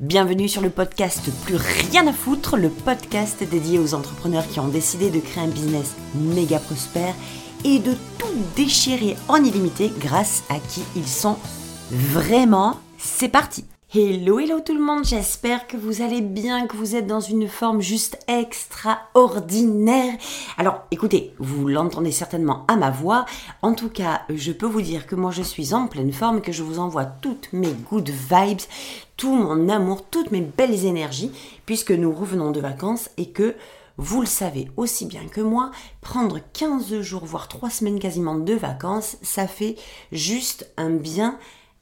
Bienvenue sur le podcast Plus rien à foutre, le podcast dédié aux entrepreneurs qui ont décidé de créer un business méga prospère et de tout déchirer en illimité grâce à qui ils sont vraiment. C'est parti Hello, hello tout le monde, j'espère que vous allez bien, que vous êtes dans une forme juste extraordinaire. Alors écoutez, vous l'entendez certainement à ma voix, en tout cas je peux vous dire que moi je suis en pleine forme, que je vous envoie toutes mes good vibes, tout mon amour, toutes mes belles énergies, puisque nous revenons de vacances et que vous le savez aussi bien que moi, prendre 15 jours, voire 3 semaines quasiment de vacances, ça fait juste un bien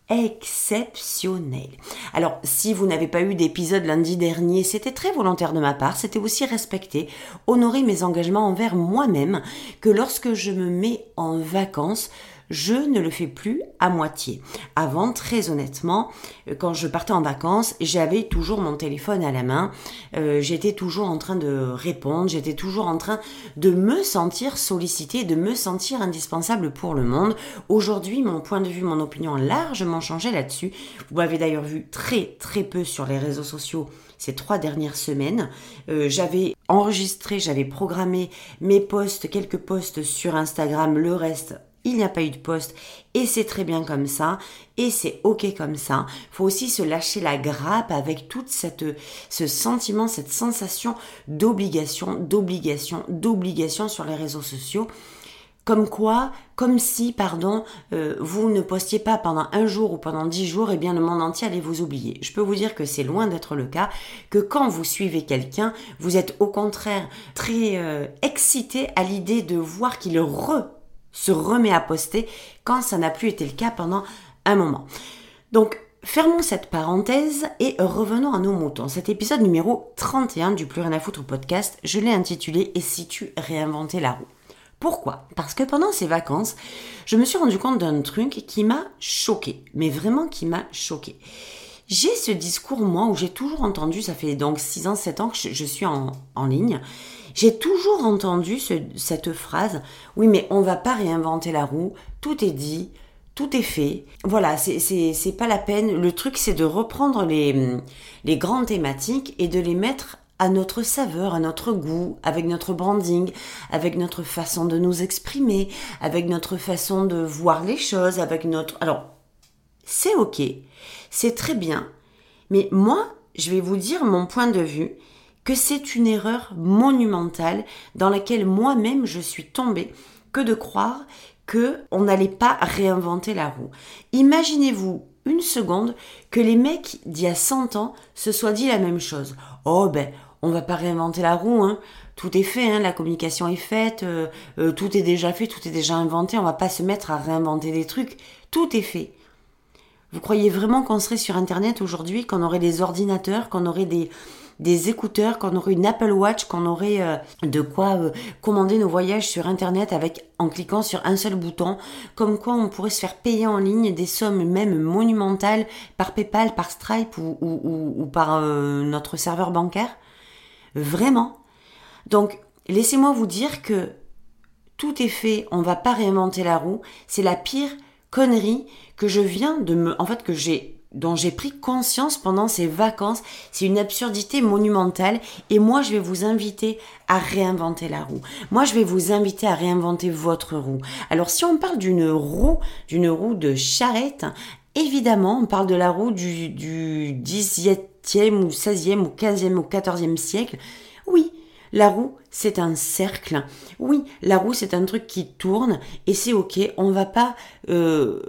exceptionnel. Alors, si vous n'avez pas eu d'épisode lundi dernier, c'était très volontaire de ma part, c'était aussi respecter, honorer mes engagements envers moi-même, que lorsque je me mets en vacances, je ne le fais plus à moitié. Avant, très honnêtement, euh, quand je partais en vacances, j'avais toujours mon téléphone à la main, euh, j'étais toujours en train de répondre, j'étais toujours en train de me sentir sollicité, de me sentir indispensable pour le monde. Aujourd'hui, mon point de vue, mon opinion a largement changé là-dessus. Vous m'avez d'ailleurs vu très très peu sur les réseaux sociaux ces trois dernières semaines. Euh, j'avais enregistré, j'avais programmé mes posts, quelques posts sur Instagram, le reste il n'y a pas eu de poste et c'est très bien comme ça et c'est ok comme ça. Faut aussi se lâcher la grappe avec toute cette ce sentiment, cette sensation d'obligation, d'obligation, d'obligation sur les réseaux sociaux. Comme quoi, comme si, pardon, euh, vous ne postiez pas pendant un jour ou pendant dix jours, et eh bien le monde entier allait vous oublier. Je peux vous dire que c'est loin d'être le cas, que quand vous suivez quelqu'un, vous êtes au contraire très euh, excité à l'idée de voir qu'il re se remet à poster quand ça n'a plus été le cas pendant un moment. Donc, fermons cette parenthèse et revenons à nos moutons. Cet épisode numéro 31 du Plus rien à foutre podcast, je l'ai intitulé Et si tu réinventais la roue? Pourquoi? Parce que pendant ces vacances, je me suis rendu compte d'un truc qui m'a choqué, mais vraiment qui m'a choqué. J'ai ce discours, moi, où j'ai toujours entendu, ça fait donc 6 ans, 7 ans que je, suis en, en ligne, j'ai toujours entendu cette phrase, oui mais on va pas réinventer la roue, tout est dit, tout est fait. Voilà, c'est pas la peine. Le truc, c'est de reprendre les, les grandes thématiques et de les mettre à notre saveur, à notre goût, avec notre branding, avec notre façon de nous exprimer, avec notre façon de voir les choses, avec notre... Alors, c'est ok, c'est très bien, mais moi, je vais vous dire mon point de vue, que c'est une erreur monumentale dans laquelle moi-même je suis tombée que de croire que on n'allait pas réinventer la roue. Imaginez-vous une seconde que les mecs d'il y a 100 ans se soient dit la même chose. Oh ben, on va pas réinventer la roue, hein. Tout est fait, hein. la communication est faite, euh, euh, tout est déjà fait, tout est déjà inventé, on va pas se mettre à réinventer des trucs. Tout est fait. Vous croyez vraiment qu'on serait sur Internet aujourd'hui, qu'on aurait des ordinateurs, qu'on aurait des, écouteurs, qu'on aurait une Apple Watch, qu'on aurait euh, de quoi euh, commander nos voyages sur Internet avec en cliquant sur un seul bouton, comme quoi on pourrait se faire payer en ligne des sommes même monumentales par PayPal, par Stripe ou, par euh, notre serveur bancaire? Vraiment? Donc, laissez-moi vous dire que tout est fait, on va pas réinventer la roue, c'est la pire connerie que je viens de me, en fait, que j'ai dont j'ai pris conscience pendant ces vacances. C'est une absurdité monumentale et moi je vais vous inviter à réinventer la roue. Moi je vais vous inviter à réinventer votre roue. Alors si on parle d'une roue, d'une roue de charrette, évidemment on parle de la roue du, du 10e ou 16e ou 15e ou 14e siècle. La roue, c'est un cercle. Oui, la roue, c'est un truc qui tourne et c'est ok. On va pas euh,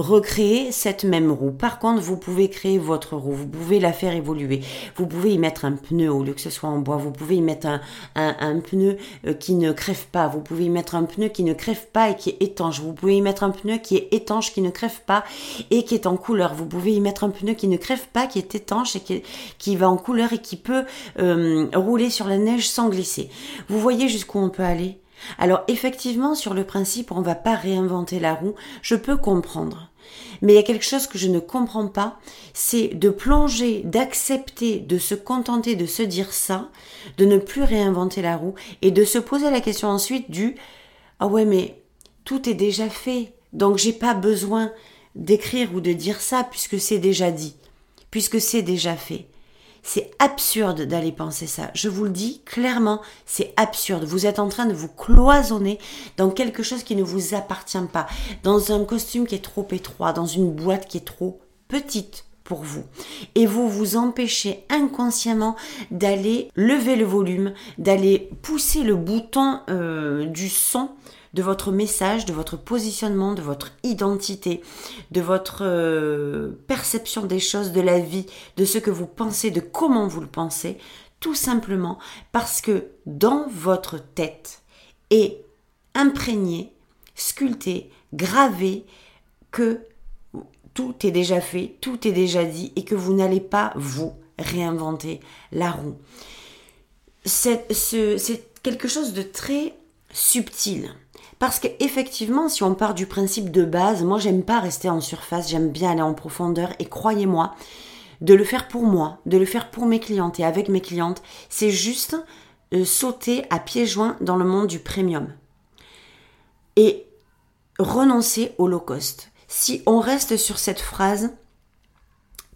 recréer cette même roue. Par contre, vous pouvez créer votre roue, vous pouvez la faire évoluer. Vous pouvez y mettre un pneu au lieu que ce soit en bois, vous pouvez y mettre un, un, pneu euh, qui ne crève pas, vous pouvez y mettre un pneu qui ne crève pas et qui est étanche, vous pouvez y mettre un pneu qui est étanche, qui ne crève pas et qui est en couleur, vous pouvez y mettre un pneu qui ne crève pas, qui est étanche et qui, qui va en couleur et qui peut euh, rouler sur la neige sans glisser. Vous voyez jusqu'où on peut aller? Alors effectivement, sur le principe, on va pas réinventer la roue, je peux comprendre. Mais il y a quelque chose que je ne comprends pas, c'est de plonger, d'accepter, de se contenter de se dire ça, de ne plus réinventer la roue et de se poser la question ensuite du ah ouais mais tout est déjà fait, donc j'ai pas besoin d'écrire ou de dire ça puisque c'est déjà dit. puisque c'est déjà fait. C'est absurde d'aller penser ça. Je vous le dis clairement, c'est absurde. Vous êtes en train de vous cloisonner dans quelque chose qui ne vous appartient pas, dans un costume qui est trop étroit, dans une boîte qui est trop petite pour vous. Et vous vous empêchez inconsciemment d'aller lever le volume, d'aller pousser le bouton euh, du son de votre message, de votre positionnement, de votre identité, de votre euh, perception des choses, de la vie, de ce que vous pensez, de comment vous le pensez, tout simplement parce que dans votre tête est imprégné, sculpté, gravé que tout est déjà fait, tout est déjà dit et que vous n'allez pas vous réinventer la roue. C'est quelque chose de très subtil. Parce qu'effectivement, si on part du principe de base, moi j'aime pas rester en surface, j'aime bien aller en profondeur et croyez-moi, de le faire pour moi, de le faire pour mes clientes et avec mes clientes, c'est juste euh, sauter à pieds joints dans le monde du premium. Et renoncer au low cost. Si on reste sur cette phrase,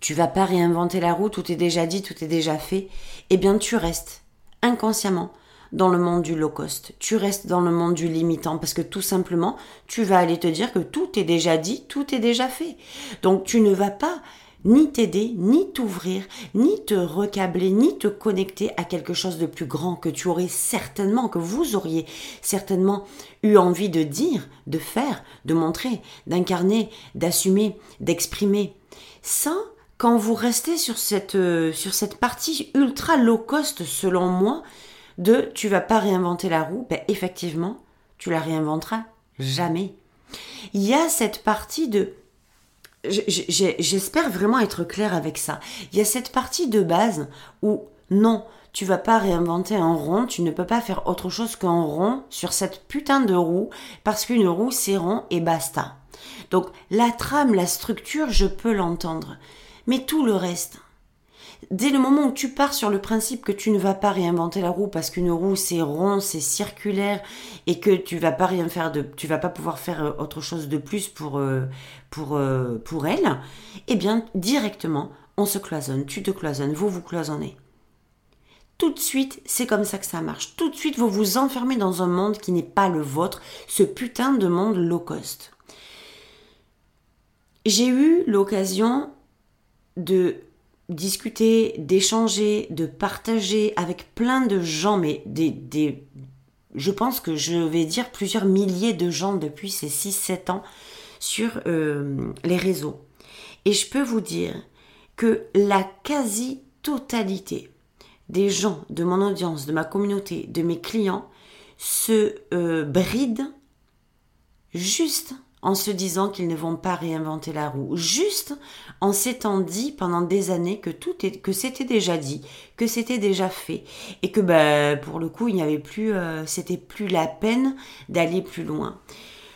tu vas pas réinventer la roue, tout est déjà dit, tout est déjà fait, eh bien tu restes inconsciemment dans le monde du low cost. Tu restes dans le monde du limitant parce que tout simplement, tu vas aller te dire que tout est déjà dit, tout est déjà fait. Donc tu ne vas pas ni t'aider, ni t'ouvrir, ni te recabler, ni te connecter à quelque chose de plus grand que tu aurais certainement, que vous auriez certainement eu envie de dire, de faire, de montrer, d'incarner, d'assumer, d'exprimer. Ça, quand vous restez sur cette, euh, sur cette partie ultra low cost selon moi, de tu vas pas réinventer la roue, ben effectivement, tu la réinventeras jamais. Il y a cette partie de j'espère vraiment être clair avec ça. Il y a cette partie de base où non, tu vas pas réinventer un rond, tu ne peux pas faire autre chose qu'un rond sur cette putain de roue parce qu'une roue c'est rond et basta. Donc la trame, la structure, je peux l'entendre. Mais tout le reste, dès le moment où tu pars sur le principe que tu ne vas pas réinventer la roue parce qu'une roue c'est rond, c'est circulaire et que tu vas pas rien faire de, tu vas pas pouvoir faire euh, autre chose de plus pour euh, pour euh, pour elle, eh bien directement on se cloisonne, tu te cloisonnes, vous vous cloisonnez. Tout de suite, c'est comme ça que ça marche. Tout de suite, vous vous enfermez dans un monde qui n'est pas le vôtre, ce putain de monde low cost. J'ai eu l'occasion de discuter, d'échanger, de partager avec plein de gens, mais des, des, je pense que je vais dire plusieurs milliers de gens depuis ces 6-7 ans sur euh, les réseaux. Et je peux vous dire que la quasi-totalité des gens de mon audience, de ma communauté, de mes clients, se euh, brident juste en se disant qu'ils ne vont pas réinventer la roue, juste en s'étant dit pendant des années que tout est, que c'était déjà dit, que c'était déjà fait, et que bah, pour le coup il n'y avait plus, euh, c'était plus la peine d'aller plus loin.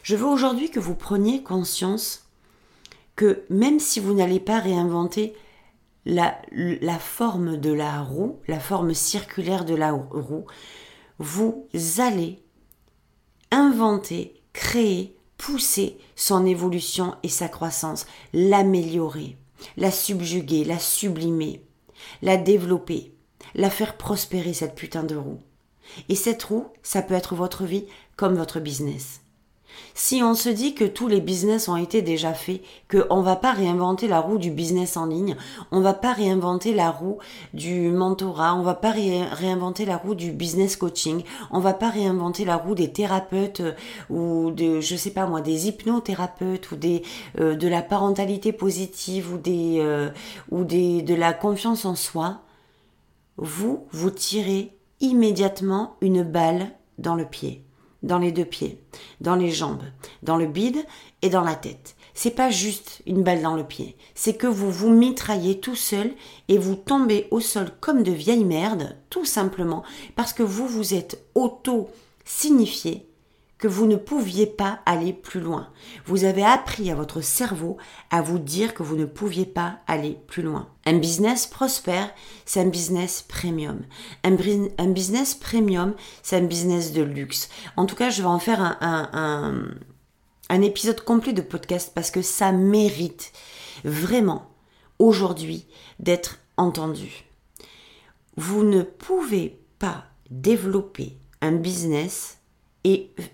Je veux aujourd'hui que vous preniez conscience que même si vous n'allez pas réinventer la forme de la roue, la forme circulaire de la roue, vous allez inventer, créer pousser son évolution et sa croissance, l'améliorer, la subjuguer, la sublimer, la développer, la faire prospérer cette putain de roue. Et cette roue, ça peut être votre vie comme votre business. Si on se dit que tous les business ont été déjà faits, qu'on ne va pas réinventer la roue du business en ligne, on va pas réinventer la roue du mentorat, on va pas réinventer la roue du business coaching, on va pas réinventer la roue des thérapeutes euh, ou de, je sais pas moi, des hypnothérapeutes ou euh, de la parentalité positive ou euh, de la confiance en soi, vous, vous tirez immédiatement une balle dans le pied dans les deux pieds, dans les jambes, dans le bide et dans la tête. C'est pas juste une balle dans le pied, c'est que vous vous mitraillez tout seul et vous tombez au sol comme de vieilles merdes, tout simplement parce que vous vous êtes auto-signifié que vous ne pouviez pas aller plus loin. Vous avez appris à votre cerveau à vous dire que vous ne pouviez pas aller plus loin. Un business prospère, c'est un business premium. Un, business premium, c'est un business de luxe. En tout cas, je vais en faire un, épisode complet de podcast parce que ça mérite vraiment aujourd'hui d'être entendu. Vous ne pouvez pas développer un business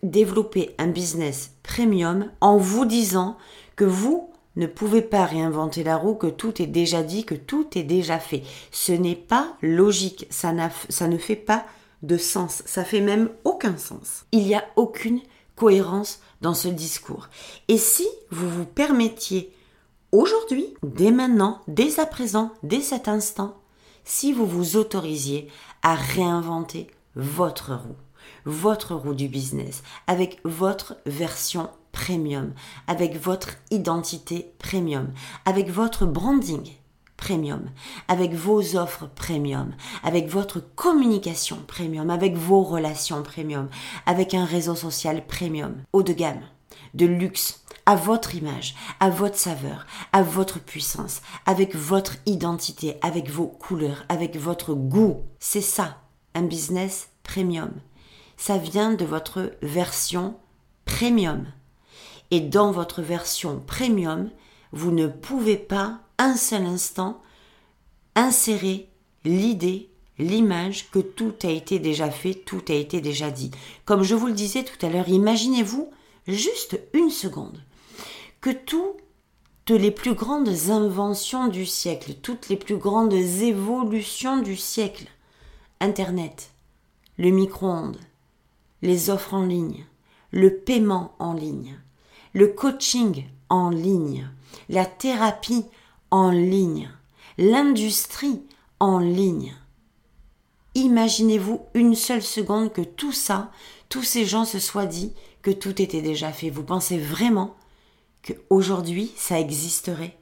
développer un business premium en vous disant que vous ne pouvez pas réinventer la roue, que tout est déjà dit, que tout est déjà fait. Ce n'est pas logique, ça, ça ne fait pas de sens, ça fait même aucun sens. Il n'y a aucune cohérence dans ce discours. Et si vous vous permettiez aujourd'hui, dès maintenant, dès à présent, dès cet instant, si vous vous autorisiez à réinventer votre roue, votre roue du business, avec votre version premium, avec votre identité premium, avec votre branding premium, avec vos offres premium, avec votre communication premium, avec vos relations premium, avec un réseau social premium, haut de gamme, de luxe, à votre image, à votre saveur, à votre puissance, avec votre identité, avec vos couleurs, avec votre goût. C'est ça, un business premium. Ça vient de votre version premium. Et dans votre version premium, vous ne pouvez pas un seul instant insérer l'idée, l'image que tout a été déjà fait, tout a été déjà dit. Comme je vous le disais tout à l'heure, imaginez-vous juste une seconde que toutes les plus grandes inventions du siècle, toutes les plus grandes évolutions du siècle, Internet, le micro-ondes, les offres en ligne, le paiement en ligne, le coaching en ligne, la thérapie en ligne, l'industrie en ligne. Imaginez-vous une seule seconde que tout ça, tous ces gens se soient dit que tout était déjà fait. Vous pensez vraiment qu'aujourd'hui ça existerait?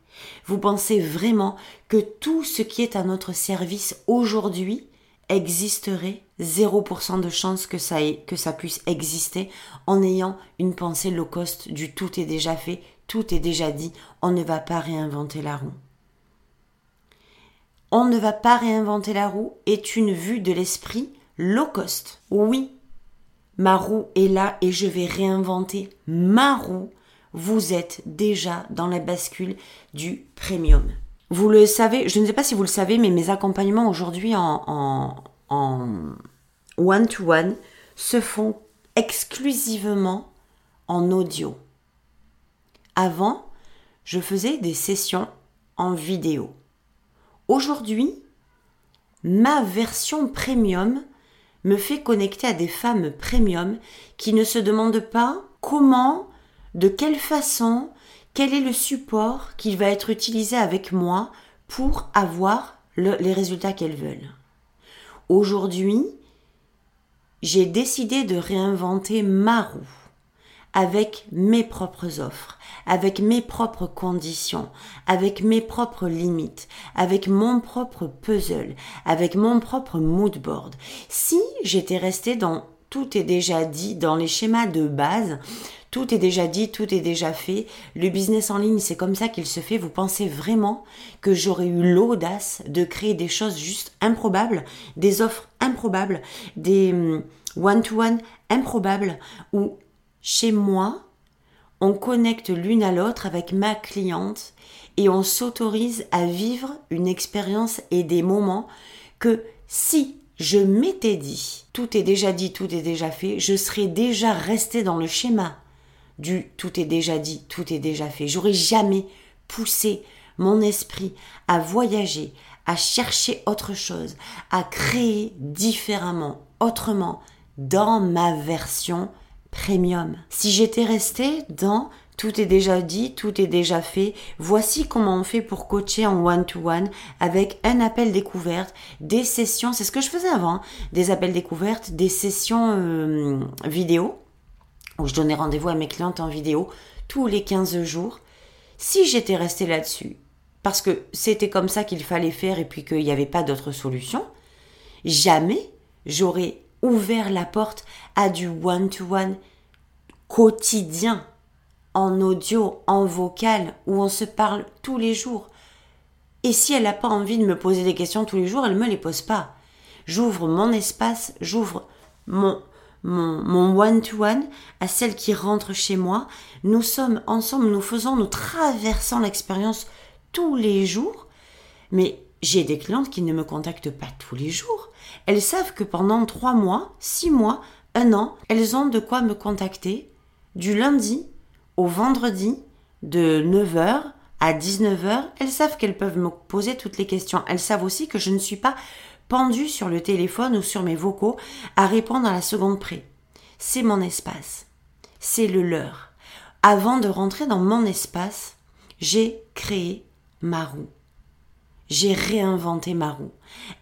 Vous pensez vraiment que tout ce qui est à notre service aujourd'hui existerait 0% de chance que ça, que ça puisse exister en ayant une pensée low cost du tout est déjà fait, tout est déjà dit, on ne va pas réinventer la roue. On ne va pas réinventer la roue est une vue de l'esprit low cost. Oui, ma roue est là et je vais réinventer ma roue. Vous êtes déjà dans la bascule du premium. Vous le savez, je ne sais pas si vous le savez, mais mes accompagnements aujourd'hui en, one-to-one se font exclusivement en audio. Avant, je faisais des sessions en vidéo. Aujourd'hui, ma version premium me fait connecter à des femmes premium qui ne se demandent pas comment, de quelle façon, quel est le support qui va être utilisé avec moi pour avoir les résultats qu'elles veulent. Aujourd'hui, j'ai décidé de réinventer ma roue avec mes propres offres, avec mes propres conditions, avec mes propres limites, avec mon propre puzzle, avec mon propre mood board. Si j'étais restée dans tout est déjà dit, dans les schémas de base, tout est déjà dit, tout est déjà fait. Le business en ligne, c'est comme ça qu'il se fait. Vous pensez vraiment que j'aurais eu l'audace de créer des choses juste improbables, des offres improbables, des hum, one-to-one improbables, où chez moi, on connecte l'une à l'autre avec ma cliente et on s'autorise à vivre une expérience et des moments que si je m'étais dit, tout est déjà dit, tout est déjà fait, je serais déjà resté dans le schéma du tout est déjà dit, tout est déjà fait. J'aurais jamais poussé mon esprit à voyager, à chercher autre chose, à créer différemment, autrement, dans ma version premium. Si j'étais resté dans tout est déjà dit, tout est déjà fait. Voici comment on fait pour coacher en one-to-one avec un appel découverte, des sessions, c'est ce que je faisais avant, hein. des appels découvertes, des sessions euh, vidéo où je donnais rendez-vous à mes clientes en vidéo tous les 15 jours, si j'étais restée là-dessus, parce que c'était comme ça qu'il fallait faire et puis qu'il n'y avait pas d'autre solution, jamais j'aurais ouvert la porte à du one-to-one quotidien, en audio, en vocal, où on se parle tous les jours. Et si elle n'a pas envie de me poser des questions tous les jours, elle ne me les pose pas. J'ouvre mon espace, j'ouvre mon, mon one-to-one à celle qui rentre chez moi. Nous sommes ensemble, nous faisons, nous traversons l'expérience tous les jours Mais j'ai des clientes qui ne me contactent pas tous les jours. Elles savent que pendant trois mois, six mois, un an, elles ont de quoi me contacter du lundi au vendredi de 9h à 19h. Elles savent qu'elles peuvent me poser toutes les questions. Elles savent aussi que je ne suis pas pendue sur le téléphone ou sur mes vocaux à répondre à la seconde près. C'est mon espace. C'est le leur. Avant de rentrer dans mon espace, j'ai créé ma roue. J'ai réinventé ma roue.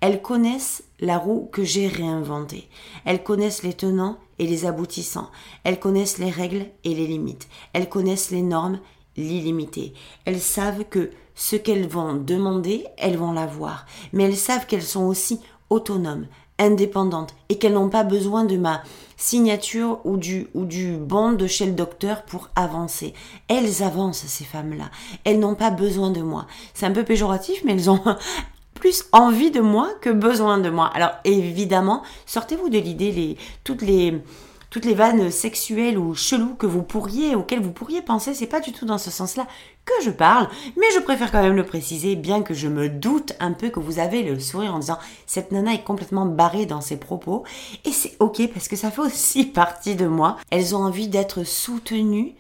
Elles connaissent la roue que j'ai réinventée. Elles connaissent les tenants et les aboutissants. Elles connaissent les règles et les limites. Elles connaissent les normes, l'illimité. Elles savent que ce qu'elles vont demander, elles vont l'avoir. Mais elles savent qu'elles sont aussi autonomes, indépendantes et qu'elles n'ont pas besoin de ma signature ou du, ou du bon de chez le docteur pour avancer. Elles avancent, ces femmes-là. Elles n'ont pas besoin de moi. C'est un peu péjoratif, mais elles ont plus envie de moi que besoin de moi. Alors évidemment, sortez-vous de l'idée les, toutes les toutes les vannes sexuelles ou cheloues que vous pourriez, auxquelles vous pourriez penser, c'est pas du tout dans ce sens-là que je parle, mais je préfère quand même le préciser, bien que je me doute un peu que vous avez le sourire en disant cette nana est complètement barrée dans ses propos, et c'est ok parce que ça fait aussi partie de moi. Elles ont envie d'être soutenues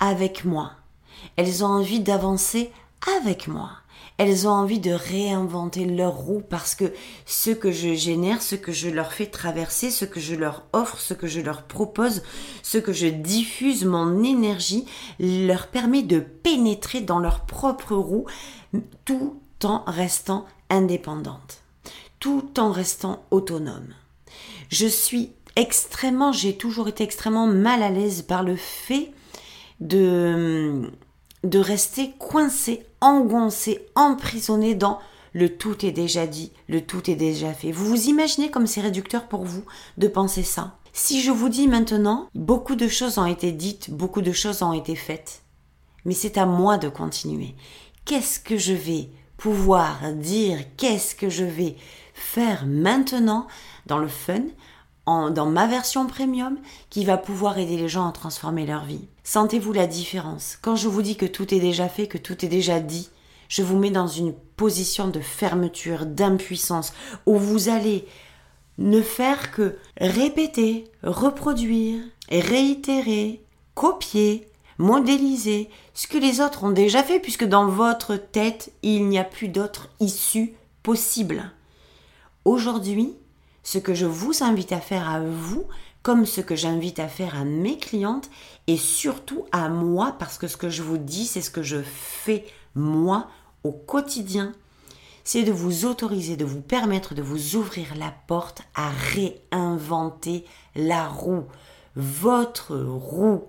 avec moi. Elles ont envie d'avancer avec moi elles ont envie de réinventer leur roue parce que ce que je génère, ce que je leur fais traverser, ce que je leur offre, ce que je leur propose, ce que je diffuse, mon énergie, leur permet de pénétrer dans leur propre roue tout en restant indépendante, tout en restant autonome. Je suis extrêmement, j'ai toujours été extrêmement mal à l'aise par le fait de de rester coincé, engoncé, emprisonné dans le tout est déjà dit, le tout est déjà fait. Vous vous imaginez comme c'est réducteur pour vous de penser ça? Si je vous dis maintenant, beaucoup de choses ont été dites, beaucoup de choses ont été faites, mais c'est à moi de continuer. Qu'est-ce que je vais pouvoir dire? Qu'est-ce que je vais faire maintenant dans le fun dans ma version premium qui va pouvoir aider les gens à transformer leur vie? Sentez-vous la différence Quand je vous dis que tout est déjà fait, que tout est déjà dit, je vous mets dans une position de fermeture, d'impuissance, où vous allez ne faire que répéter, reproduire, réitérer, copier, modéliser ce que les autres ont déjà fait, puisque dans votre tête, il n'y a plus d'autre issue possible. Aujourd'hui, ce que je vous invite à faire à vous, comme ce que j'invite à faire à mes clientes et surtout à moi, parce que ce que je vous dis, c'est ce que je fais moi au quotidien, c'est de vous autoriser, de vous permettre de vous ouvrir la porte à réinventer la roue, votre roue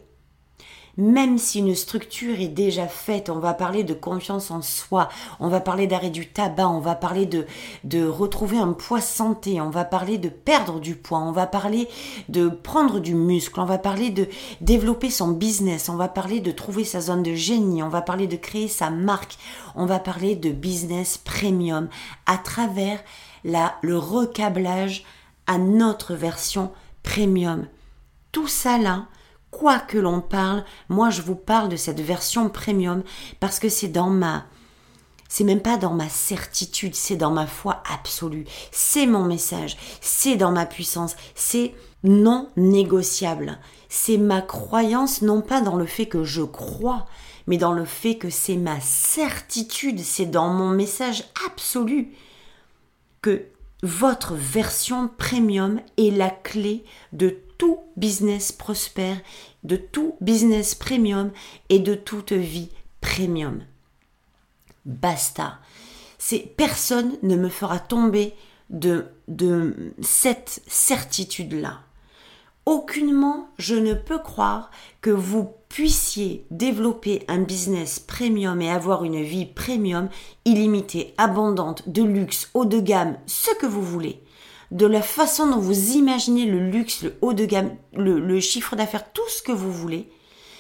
même si une structure est déjà faite, on va parler de confiance en soi, on va parler d'arrêt du tabac, on va parler de, retrouver un poids santé, on va parler de perdre du poids, on va parler de prendre du muscle, on va parler de développer son business, on va parler de trouver sa zone de génie, on va parler de créer sa marque, on va parler de business premium à travers la, le recablage à notre version premium. Tout ça là, quoi que l'on parle, moi je vous parle de cette version premium parce que c'est dans ma c'est même pas dans ma certitude, c'est dans ma foi absolue. C'est mon message, c'est dans ma puissance, c'est non négociable. C'est ma croyance non pas dans le fait que je crois, mais dans le fait que c'est ma certitude, c'est dans mon message absolu que votre version premium est la clé de tout business prospère, de tout business premium et de toute vie premium. Basta. C'est personne ne me fera tomber de, de cette certitude-là. Aucunement je ne peux croire que vous puissiez développer un business premium et avoir une vie premium illimitée, abondante, de luxe, haut de gamme, ce que vous voulez de la façon dont vous imaginez le luxe, le haut de gamme, le, chiffre d'affaires, tout ce que vous voulez,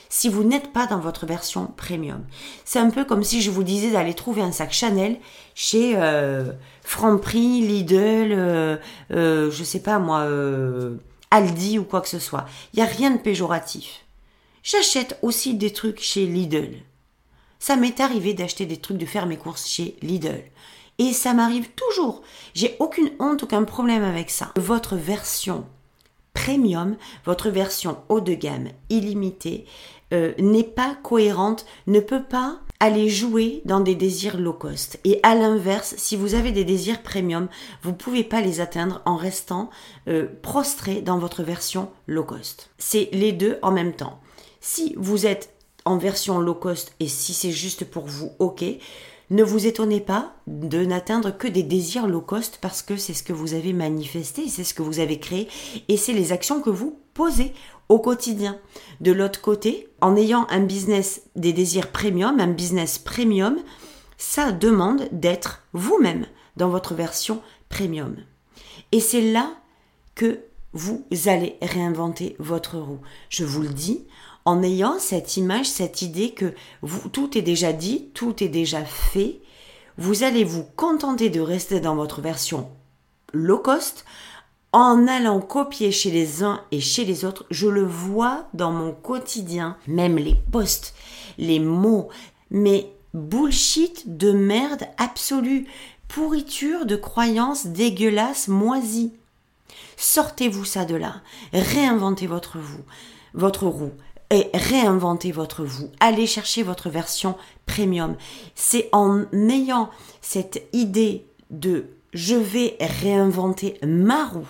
si vous n'êtes pas dans votre version premium. C'est un peu comme si je vous disais d'aller trouver un sac Chanel chez euh, Franprix, Lidl, euh, euh, je sais pas moi, euh, Aldi ou quoi que ce soit. Il n'y a rien de péjoratif. J'achète aussi des trucs chez Lidl. Ça m'est arrivé d'acheter des trucs, de faire mes courses chez Lidl. Et ça m'arrive toujours. J'ai aucune honte, aucun problème avec ça. Votre version premium, votre version haut de gamme, illimitée, euh, n'est pas cohérente, ne peut pas aller jouer dans des désirs low cost. Et à l'inverse, si vous avez des désirs premium, vous ne pouvez pas les atteindre en restant euh, prostré dans votre version low cost. C'est les deux en même temps. Si vous êtes en version low cost et si c'est juste pour vous, ok. Ne vous étonnez pas de n'atteindre que des désirs low cost parce que c'est ce que vous avez manifesté, c'est ce que vous avez créé et c'est les actions que vous posez au quotidien. De l'autre côté, en ayant un business des désirs premium, un business premium, ça demande d'être vous-même dans votre version premium. Et c'est là que vous allez réinventer votre roue. Je vous le dis, en ayant cette image, cette idée que tout est déjà dit, tout est déjà fait, vous allez vous contenter de rester dans votre version low cost en allant copier chez les uns et chez les autres. Je le vois dans mon quotidien, même les posts, les mots, mais bullshit de merde absolue, pourriture de croyances dégueulasses, moisies. Sortez-vous ça de là, réinventez votre vous, votre roue, et réinventez votre vous. Allez chercher votre version premium. C'est en ayant cette idée de je vais réinventer ma roue,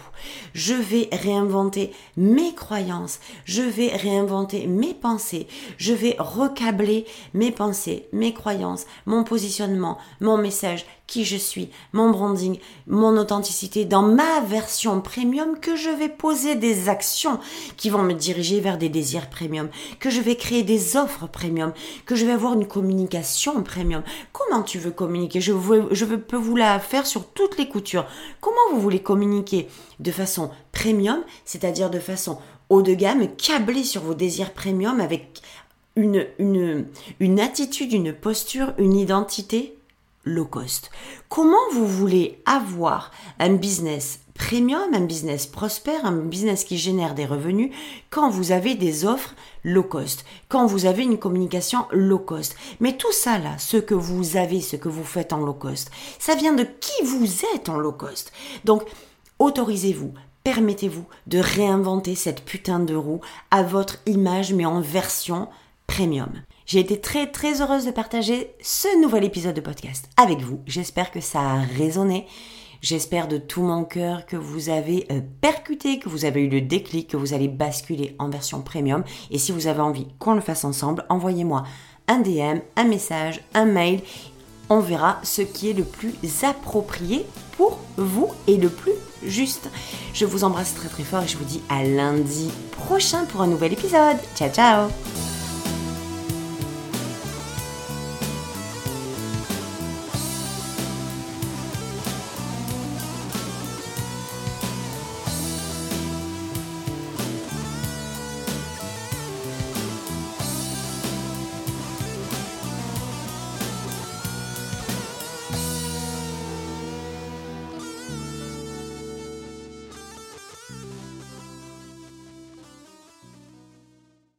je vais réinventer mes croyances, je vais réinventer mes pensées, je vais recabler mes pensées, mes croyances, mon positionnement, mon message, qui je suis, mon branding, mon authenticité dans ma version premium que je vais poser des actions qui vont me diriger vers des désirs premium, que je vais créer des offres premium, que je vais avoir une communication premium. Comment tu veux communiquer? Je, veux, je peux vous la faire sur toutes les coutures. Comment vous voulez communiquer? De façon premium, c'est-à-dire de façon haut de gamme, câblé sur vos désirs premium avec une attitude, une posture, une identité? Low cost. Comment vous voulez avoir un business premium, un business prospère, un business qui génère des revenus quand vous avez des offres low cost, quand vous avez une communication low cost? Mais tout ça là, ce que vous avez, ce que vous faites en low cost, ça vient de qui vous êtes en low cost? Donc, autorisez-vous, permettez-vous de réinventer cette putain de roue à votre image mais en version premium. J'ai été très très heureuse de partager ce nouvel épisode de podcast avec vous. J'espère que ça a résonné. J'espère de tout mon cœur que vous avez euh, percuté, que vous avez eu le déclic, que vous allez basculer en version premium. Et si vous avez envie qu'on le fasse ensemble, envoyez-moi un DM, un message, un mail. On verra ce qui est le plus approprié pour vous et le plus juste. Je vous embrasse très très fort et je vous dis à lundi prochain pour un nouvel épisode. Ciao ciao